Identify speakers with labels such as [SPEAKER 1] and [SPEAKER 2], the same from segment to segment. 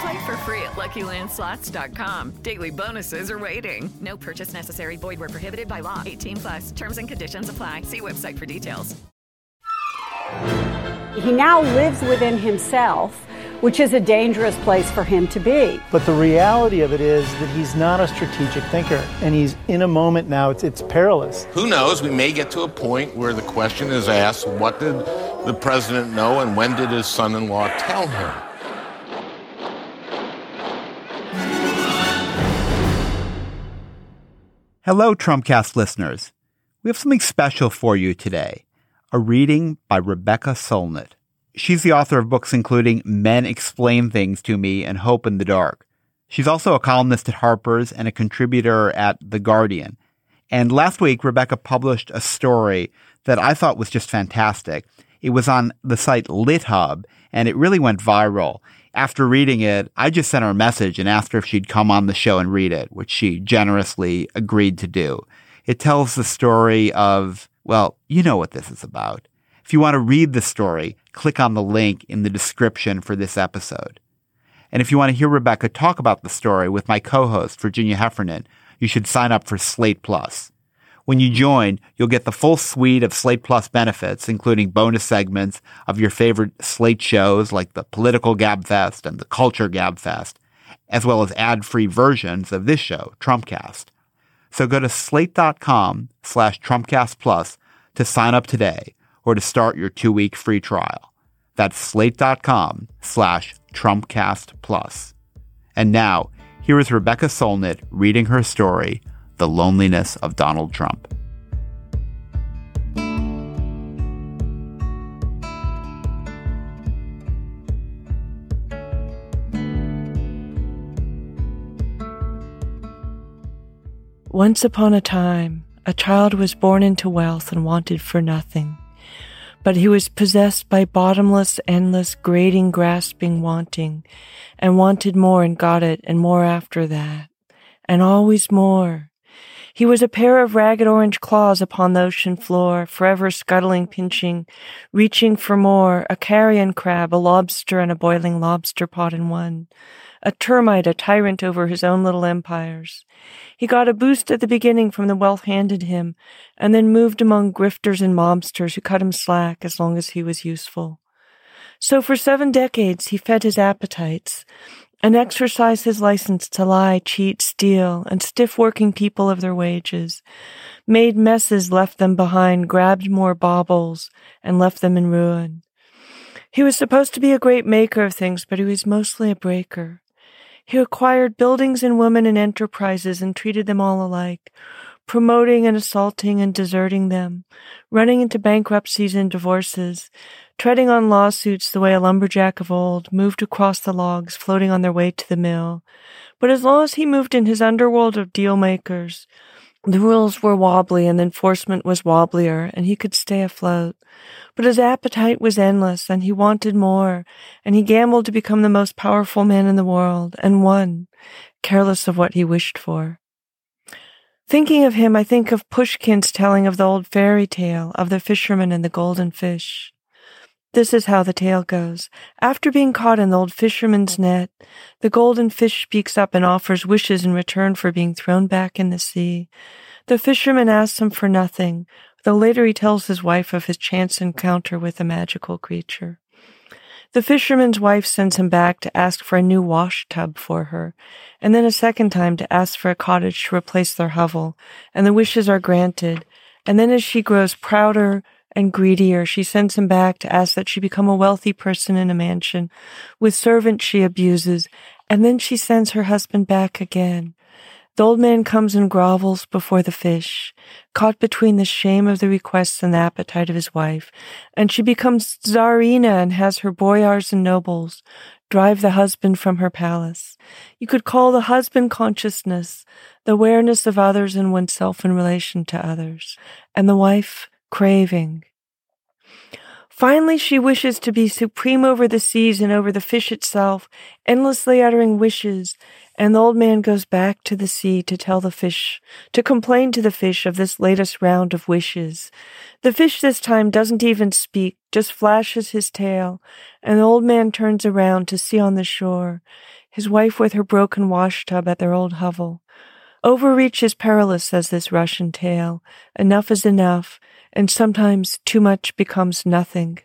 [SPEAKER 1] Play for free at LuckyLandSlots.com. Daily bonuses are waiting. No purchase necessary. Void where prohibited by law. 18 plus. Terms and conditions apply. See website for details.
[SPEAKER 2] He now lives within himself, which is a dangerous place for him to be.
[SPEAKER 3] But the reality of it is that he's not a strategic thinker, and he's in a moment now. It's, it's perilous.
[SPEAKER 4] Who knows? We may get to a point where the question is asked what did the president know, and when did his son in law tell him?
[SPEAKER 5] Hello, Trumpcast listeners. We have something special for you today a reading by Rebecca Solnit. She's the author of books including Men Explain Things to Me and Hope in the Dark. She's also a columnist at Harper's and a contributor at The Guardian. And last week, Rebecca published a story that I thought was just fantastic. It was on the site LitHub and it really went viral. After reading it, I just sent her a message and asked her if she'd come on the show and read it, which she generously agreed to do. It tells the story of, well, you know what this is about. If you want to read the story, click on the link in the description for this episode. And if you want to hear Rebecca talk about the story with my co-host, Virginia Heffernan, you should sign up for Slate Plus. When you join, you'll get the full suite of Slate Plus benefits, including bonus segments of your favorite Slate shows like the Political Gabfest and the Culture Gabfest, as well as ad-free versions of this show, Trumpcast. So go to slate.com slash Trumpcast Plus to sign up today or to start your two-week free trial. That's slate.com slash Trumpcast Plus. And now, here is Rebecca Solnit reading her story, The Loneliness of Donald Trump.
[SPEAKER 6] Once upon a time, a child was born into wealth and wanted for nothing. But he was possessed by bottomless, endless, grating, grasping wanting, and wanted more and got it, and more after that, and always more. He was a pair of ragged orange claws upon the ocean floor, forever scuttling, pinching, reaching for more, a carrion crab, a lobster, and a boiling lobster pot in one a termite, a tyrant over his own little empires. He got a boost at the beginning from the wealth handed him, and then moved among grifters and mobsters who cut him slack as long as he was useful. So for seven decades he fed his appetites, and exercised his license to lie, cheat, steal, and stiff working people of their wages, made messes, left them behind, grabbed more baubles, and left them in ruin. He was supposed to be a great maker of things, but he was mostly a breaker. He acquired buildings and women and enterprises and treated them all alike, promoting and assaulting and deserting them, running into bankruptcies and divorces, treading on lawsuits the way a lumberjack of old moved across the logs floating on their way to the mill. But as long as he moved in his underworld of deal makers, the rules were wobbly and enforcement was wobblier, and he could stay afloat. But his appetite was endless, and he wanted more, and he gambled to become the most powerful man in the world, and won, careless of what he wished for. Thinking of him, I think of Pushkin's telling of the old fairy tale of the fisherman and the golden fish. This is how the tale goes. After being caught in the old fisherman's net, the golden fish speaks up and offers wishes in return for being thrown back in the sea. The fisherman asks him for nothing, though later he tells his wife of his chance encounter with a magical creature. The fisherman's wife sends him back to ask for a new wash tub for her, and then a second time to ask for a cottage to replace their hovel, and the wishes are granted, and then as she grows prouder and greedier. She sends him back to ask that she become a wealthy person in a mansion with servants she abuses, and then she sends her husband back again. The old man comes and grovels before the fish, caught between the shame of the requests and the appetite of his wife, and she becomes Tsarina and has her boyars and nobles drive the husband from her palace. You could call the husband consciousness, the awareness of others and oneself in relation to others, and the wife craving. Finally, she wishes to be supreme over the seas and over the fish itself, endlessly uttering wishes, and the old man goes back to the sea to tell the fish, to complain to the fish of this latest round of wishes. The fish this time doesn't even speak, just flashes his tail, and the old man turns around to see on the shore his wife with her broken washtub at their old hovel. Overreach is perilous, says this Russian tale. Enough is enough, and sometimes too much becomes nothing.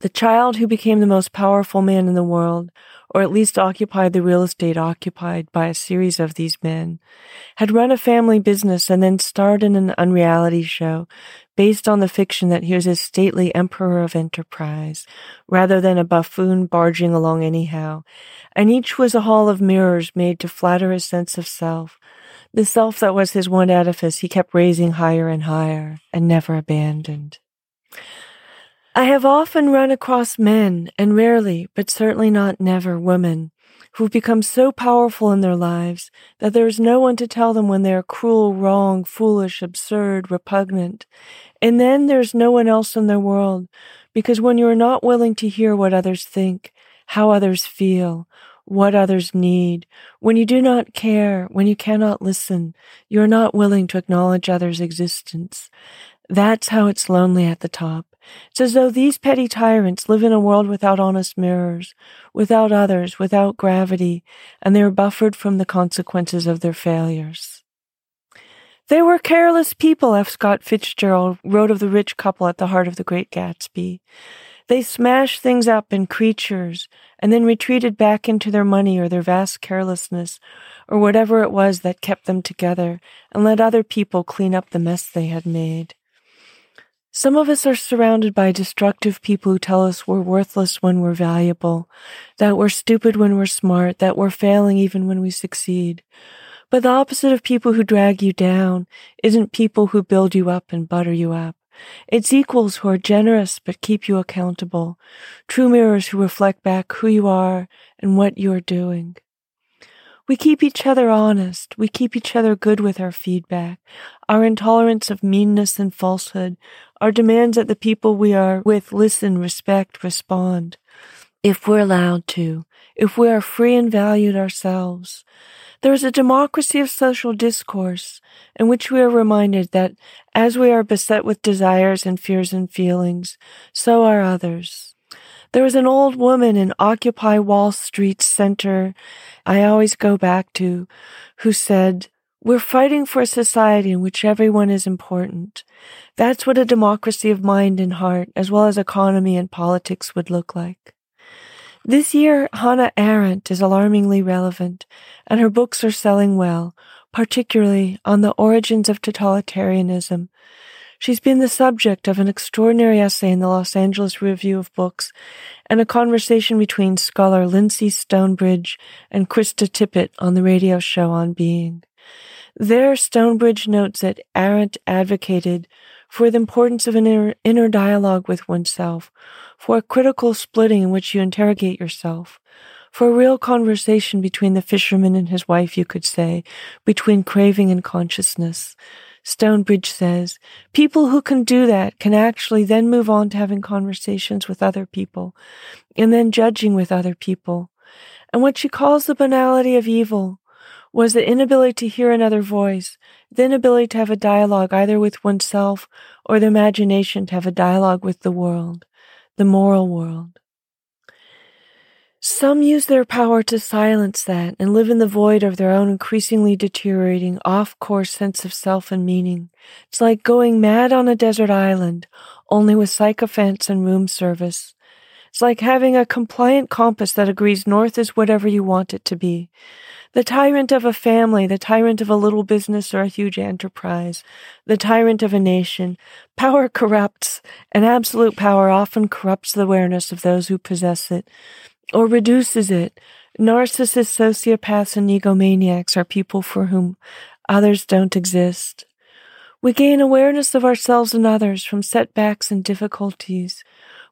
[SPEAKER 6] The child who became the most powerful man in the world, or at least occupied the real estate occupied by a series of these men, had run a family business and then starred in an unreality show based on the fiction that he was a stately emperor of enterprise, rather than a buffoon barging along anyhow, and each was a hall of mirrors made to flatter his sense of self, the self that was his one edifice he kept raising higher and higher, and never abandoned. I have often run across men, and rarely, but certainly not never, women, who've become so powerful in their lives that there is no one to tell them when they are cruel, wrong, foolish, absurd, repugnant. And then there's no one else in their world, because when you are not willing to hear what others think, how others feel, what others need, when you do not care, when you cannot listen, you are not willing to acknowledge others' existence. That's how it's lonely at the top. It's as though these petty tyrants live in a world without honest mirrors, without others, without gravity, and they are buffered from the consequences of their failures. They were careless people, F. Scott Fitzgerald wrote of the rich couple at the heart of the great Gatsby. They smashed things up in creatures and then retreated back into their money or their vast carelessness or whatever it was that kept them together and let other people clean up the mess they had made. Some of us are surrounded by destructive people who tell us we're worthless when we're valuable, that we're stupid when we're smart, that we're failing even when we succeed. But the opposite of people who drag you down isn't people who build you up and butter you up. It's equals who are generous but keep you accountable, true mirrors who reflect back who you are and what you are doing. We keep each other honest. We keep each other good with our feedback, our intolerance of meanness and falsehood, our demands that the people we are with listen, respect, respond. If we're allowed to, if we are free and valued ourselves, there is a democracy of social discourse in which we are reminded that as we are beset with desires and fears and feelings, so are others. There was an old woman in Occupy Wall Street Center I always go back to who said, we're fighting for a society in which everyone is important. That's what a democracy of mind and heart, as well as economy and politics would look like. This year, Hannah Arendt is alarmingly relevant, and her books are selling well, particularly on the origins of totalitarianism, She's been the subject of an extraordinary essay in the Los Angeles Review of Books and a conversation between scholar Lindsay Stonebridge and Krista Tippett on the radio show On Being. There, Stonebridge notes that Arendt advocated for the importance of an inner, inner dialogue with oneself, for a critical splitting in which you interrogate yourself, for a real conversation between the fisherman and his wife, you could say, between craving and consciousness, Stonebridge says, people who can do that can actually then move on to having conversations with other people and then judging with other people. And what she calls the banality of evil was the inability to hear another voice, the inability to have a dialogue either with oneself or the imagination to have a dialogue with the world, the moral world. Some use their power to silence that and live in the void of their own increasingly deteriorating off course sense of self and meaning. It's like going mad on a desert island, only with sycophants and room service. It's like having a compliant compass that agrees north is whatever you want it to be. The tyrant of a family, the tyrant of a little business or a huge enterprise, the tyrant of a nation. Power corrupts, and absolute power often corrupts the awareness of those who possess it, or reduces it. Narcissists, sociopaths, and egomaniacs are people for whom others don't exist. We gain awareness of ourselves and others from setbacks and difficulties.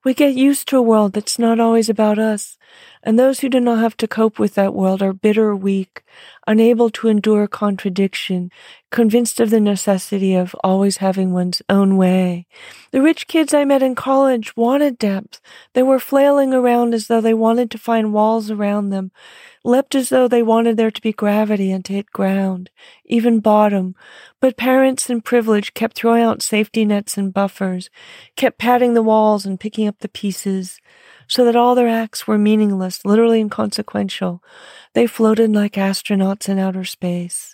[SPEAKER 6] We get used to a world that's not always about us, and those who do not have to cope with that world are bitter weak, unable to endure contradiction, convinced of the necessity of always having one's own way. The rich kids I met in college wanted depth. They were flailing around as though they wanted to find walls around them, leapt as though they wanted there to be gravity and to hit ground, even bottom. But parents in privilege kept throwing out safety nets and buffers, kept patting the walls and picking up the pieces, so that all their acts were meaningless, literally inconsequential. They floated like astronauts in outer space.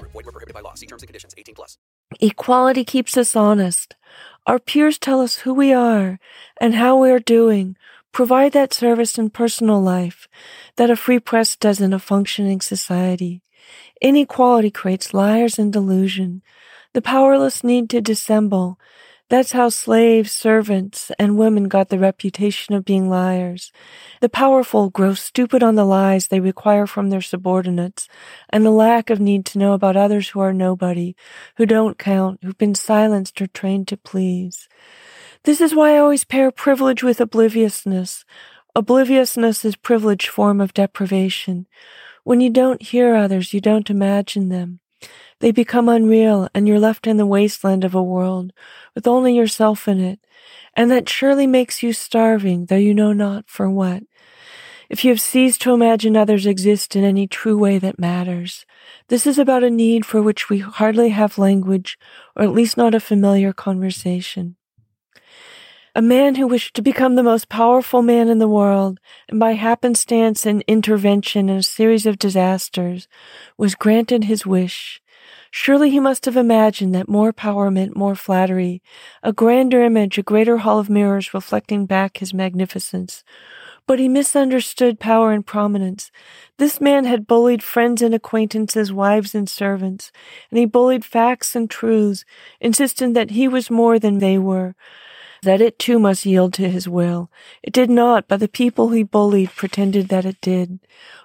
[SPEAKER 7] Void prohibited by law. See terms and conditions. 18 plus.
[SPEAKER 6] Equality keeps us honest. Our peers tell us who we are and how we are doing. Provide that service in personal life that a free press does in a functioning society. Inequality creates liars and delusion. The powerless need to dissemble. That's how slaves, servants, and women got the reputation of being liars. The powerful grow stupid on the lies they require from their subordinates, and the lack of need to know about others who are nobody, who don't count, who've been silenced or trained to please. This is why I always pair privilege with obliviousness. Obliviousness is privilege form of deprivation. When you don't hear others, you don't imagine them. They become unreal and you're left in the wasteland of a world with only yourself in it. And that surely makes you starving, though you know not for what. If you have ceased to imagine others exist in any true way that matters, this is about a need for which we hardly have language, or at least not a familiar conversation. A man who wished to become the most powerful man in the world, and by happenstance and intervention in a series of disasters, was granted his wish. Surely he must have imagined that more power meant more flattery, a grander image, a greater hall of mirrors reflecting back his magnificence. But he misunderstood power and prominence. This man had bullied friends and acquaintances, wives and servants, and he bullied facts and truths, insisting that he was more than they were, that it too must yield to his will. It did not, but the people he bullied pretended that it did.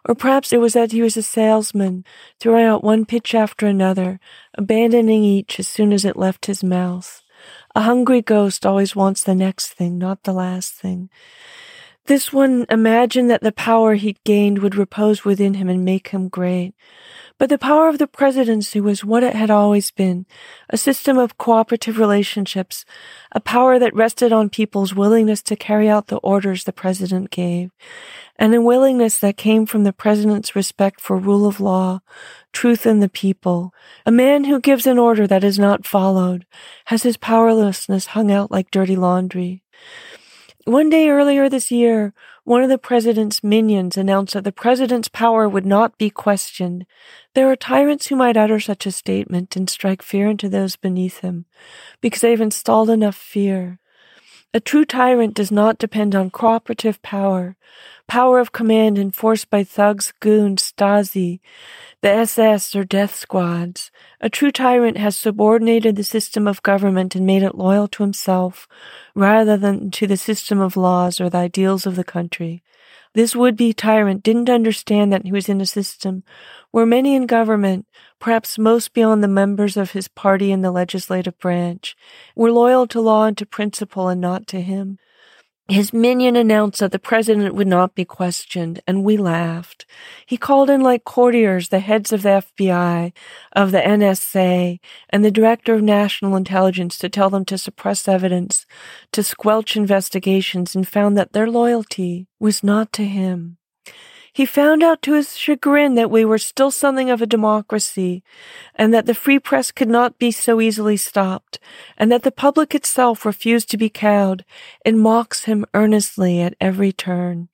[SPEAKER 6] Or perhaps it was that he was a salesman, throwing out one pitch after another, abandoning each as soon as it left his mouth. A hungry ghost always wants the next thing, not the last thing. This one imagined that the power he'd gained would repose within him and make him great. But the power of the presidency was what it had always been a system of cooperative relationships, a power that rested on people's willingness to carry out the orders the president gave, and a willingness that came from the president's respect for rule of law, truth in the people. A man who gives an order that is not followed has his powerlessness hung out like dirty laundry. One day earlier this year, one of the president's minions announced that the president's power would not be questioned. There are tyrants who might utter such a statement and strike fear into those beneath him because they've installed enough fear. A true tyrant does not depend on cooperative power, power of command enforced by thugs, goons, Stasi, the SS, or death squads. A true tyrant has subordinated the system of government and made it loyal to himself rather than to the system of laws or the ideals of the country. This would-be tyrant didn't understand that he was in a system where many in government, perhaps most beyond the members of his party in the legislative branch, were loyal to law and to principle and not to him. His minion announced that the president would not be questioned, and we laughed. He called in like courtiers the heads of the FBI, of the NSA, and the director of national intelligence to tell them to suppress evidence, to squelch investigations, and found that their loyalty was not to him. He found out to his chagrin that we were still something of a democracy, and that the free press could not be so easily stopped, and that the public itself refused to be cowed, and mocks him earnestly at every turn.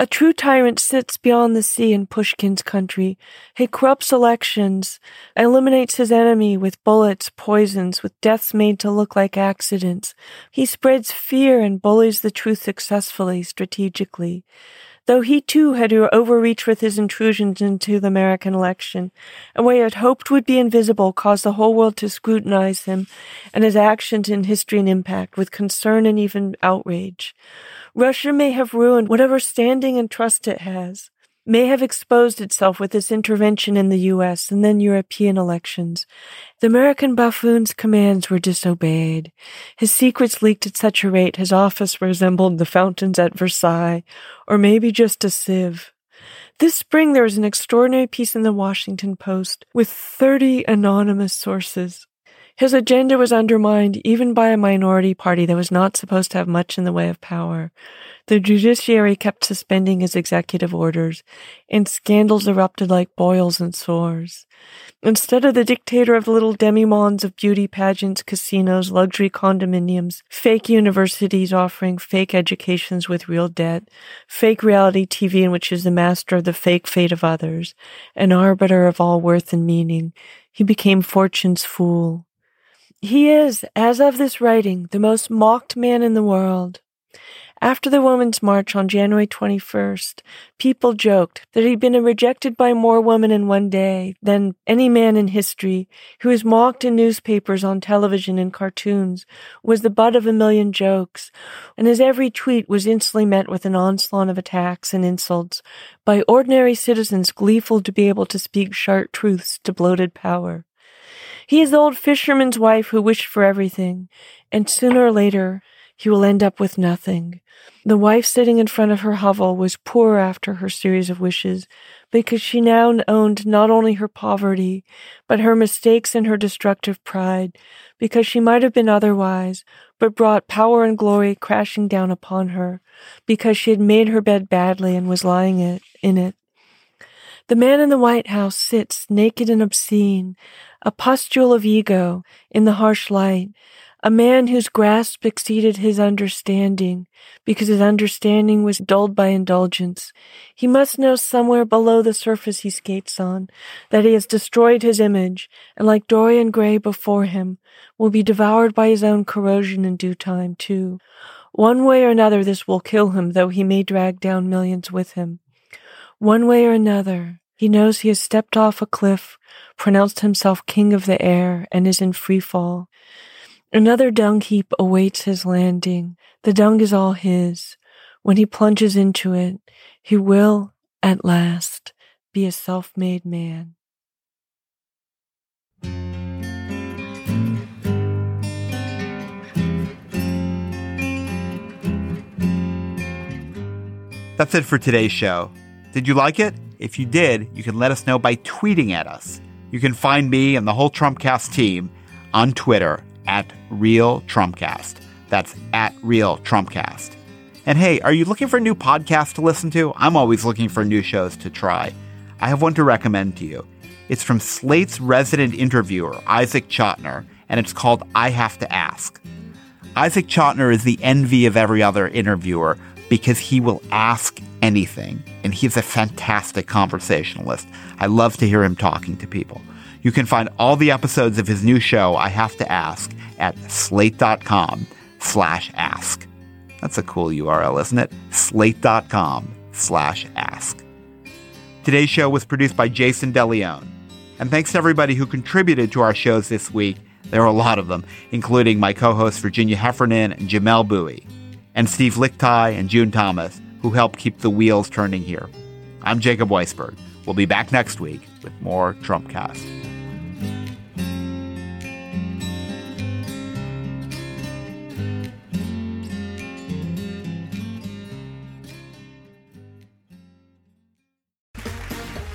[SPEAKER 6] A true tyrant sits beyond the sea in Pushkin's country. He corrupts elections, eliminates his enemy with bullets, poisons, with deaths made to look like accidents. He spreads fear and bullies the truth successfully, strategically. Though he too had overreached with his intrusions into the American election, and what he had hoped would be invisible caused the whole world to scrutinize him and his actions in history and impact with concern and even outrage. Russia may have ruined whatever standing and trust it has, may have exposed itself with its intervention in the US and then European elections. The American buffoon's commands were disobeyed. His secrets leaked at such a rate his office resembled the fountains at Versailles, or maybe just a sieve. This spring there was an extraordinary piece in the Washington Post with 30 anonymous sources. His agenda was undermined even by a minority party that was not supposed to have much in the way of power. The judiciary kept suspending his executive orders, and scandals erupted like boils and sores. Instead of the dictator of little demimondes of beauty pageants, casinos, luxury condominiums, fake universities offering fake educations with real debt, fake reality TV in which is the master of the fake fate of others, an arbiter of all worth and meaning, he became fortune's fool. He is, as of this writing, the most mocked man in the world. After the Women's March on January 21st, people joked that he'd been rejected by more women in one day than any man in history, who was mocked in newspapers, on television, and cartoons, was the butt of a million jokes, and his every tweet was instantly met with an onslaught of attacks and insults by ordinary citizens gleeful to be able to speak sharp truths to bloated power. He is the old fisherman's wife who wished for everything, and sooner or later he will end up with nothing. The wife sitting in front of her hovel was poor after her series of wishes, because she now owned not only her poverty, but her mistakes and her destructive pride, because she might have been otherwise, but brought power and glory crashing down upon her, because she had made her bed badly and was lying it, in it. The man in the White House sits naked and obscene, a pustule of ego in the harsh light, a man whose grasp exceeded his understanding, because his understanding was dulled by indulgence. He must know somewhere below the surface he skates on that he has destroyed his image, and like Dorian Gray before him, will be devoured by his own corrosion in due time, too. One way or another, this will kill him, though he may drag down millions with him. One way or another, he knows he has stepped off a cliff, pronounced himself king of the air, and is in free fall. Another dung heap awaits his landing. The dung is all his. When he plunges into it, he will, at last, be a self-made man.
[SPEAKER 5] That's it for today's show. Did you like it? If you did, you can let us know by tweeting at us. You can find me and the whole Trumpcast team on Twitter at Real Trumpcast. That's at Real Trumpcast. And hey, are you looking for a new podcast to listen to? I'm always looking for new shows to try. I have one to recommend to you. It's from Slate's resident interviewer, Isaac Chotiner, and it's called I Have to Ask. Isaac Chotiner is the envy of every other interviewer because he will ask anything, and he's a fantastic conversationalist. I love to hear him talking to people. You can find all the episodes of his new show, I Have to Ask, at slate.com slash ask. That's a cool URL, isn't it? Slate.com slash ask. Today's show was produced by Jason DeLeon. And thanks to everybody who contributed to our shows this week. There are a lot of them, including my co-hosts Virginia Heffernan and Jamel Bouie, and Steve Lickteig and June Thomas, who help keep the wheels turning here. I'm Jacob Weisberg. We'll be back next week with more Trumpcast.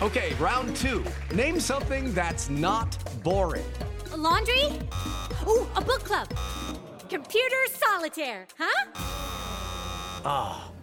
[SPEAKER 8] Okay, round two. Name something that's not boring.
[SPEAKER 9] A laundry? Ooh, a book club. Computer solitaire, huh?
[SPEAKER 8] Ah, oh,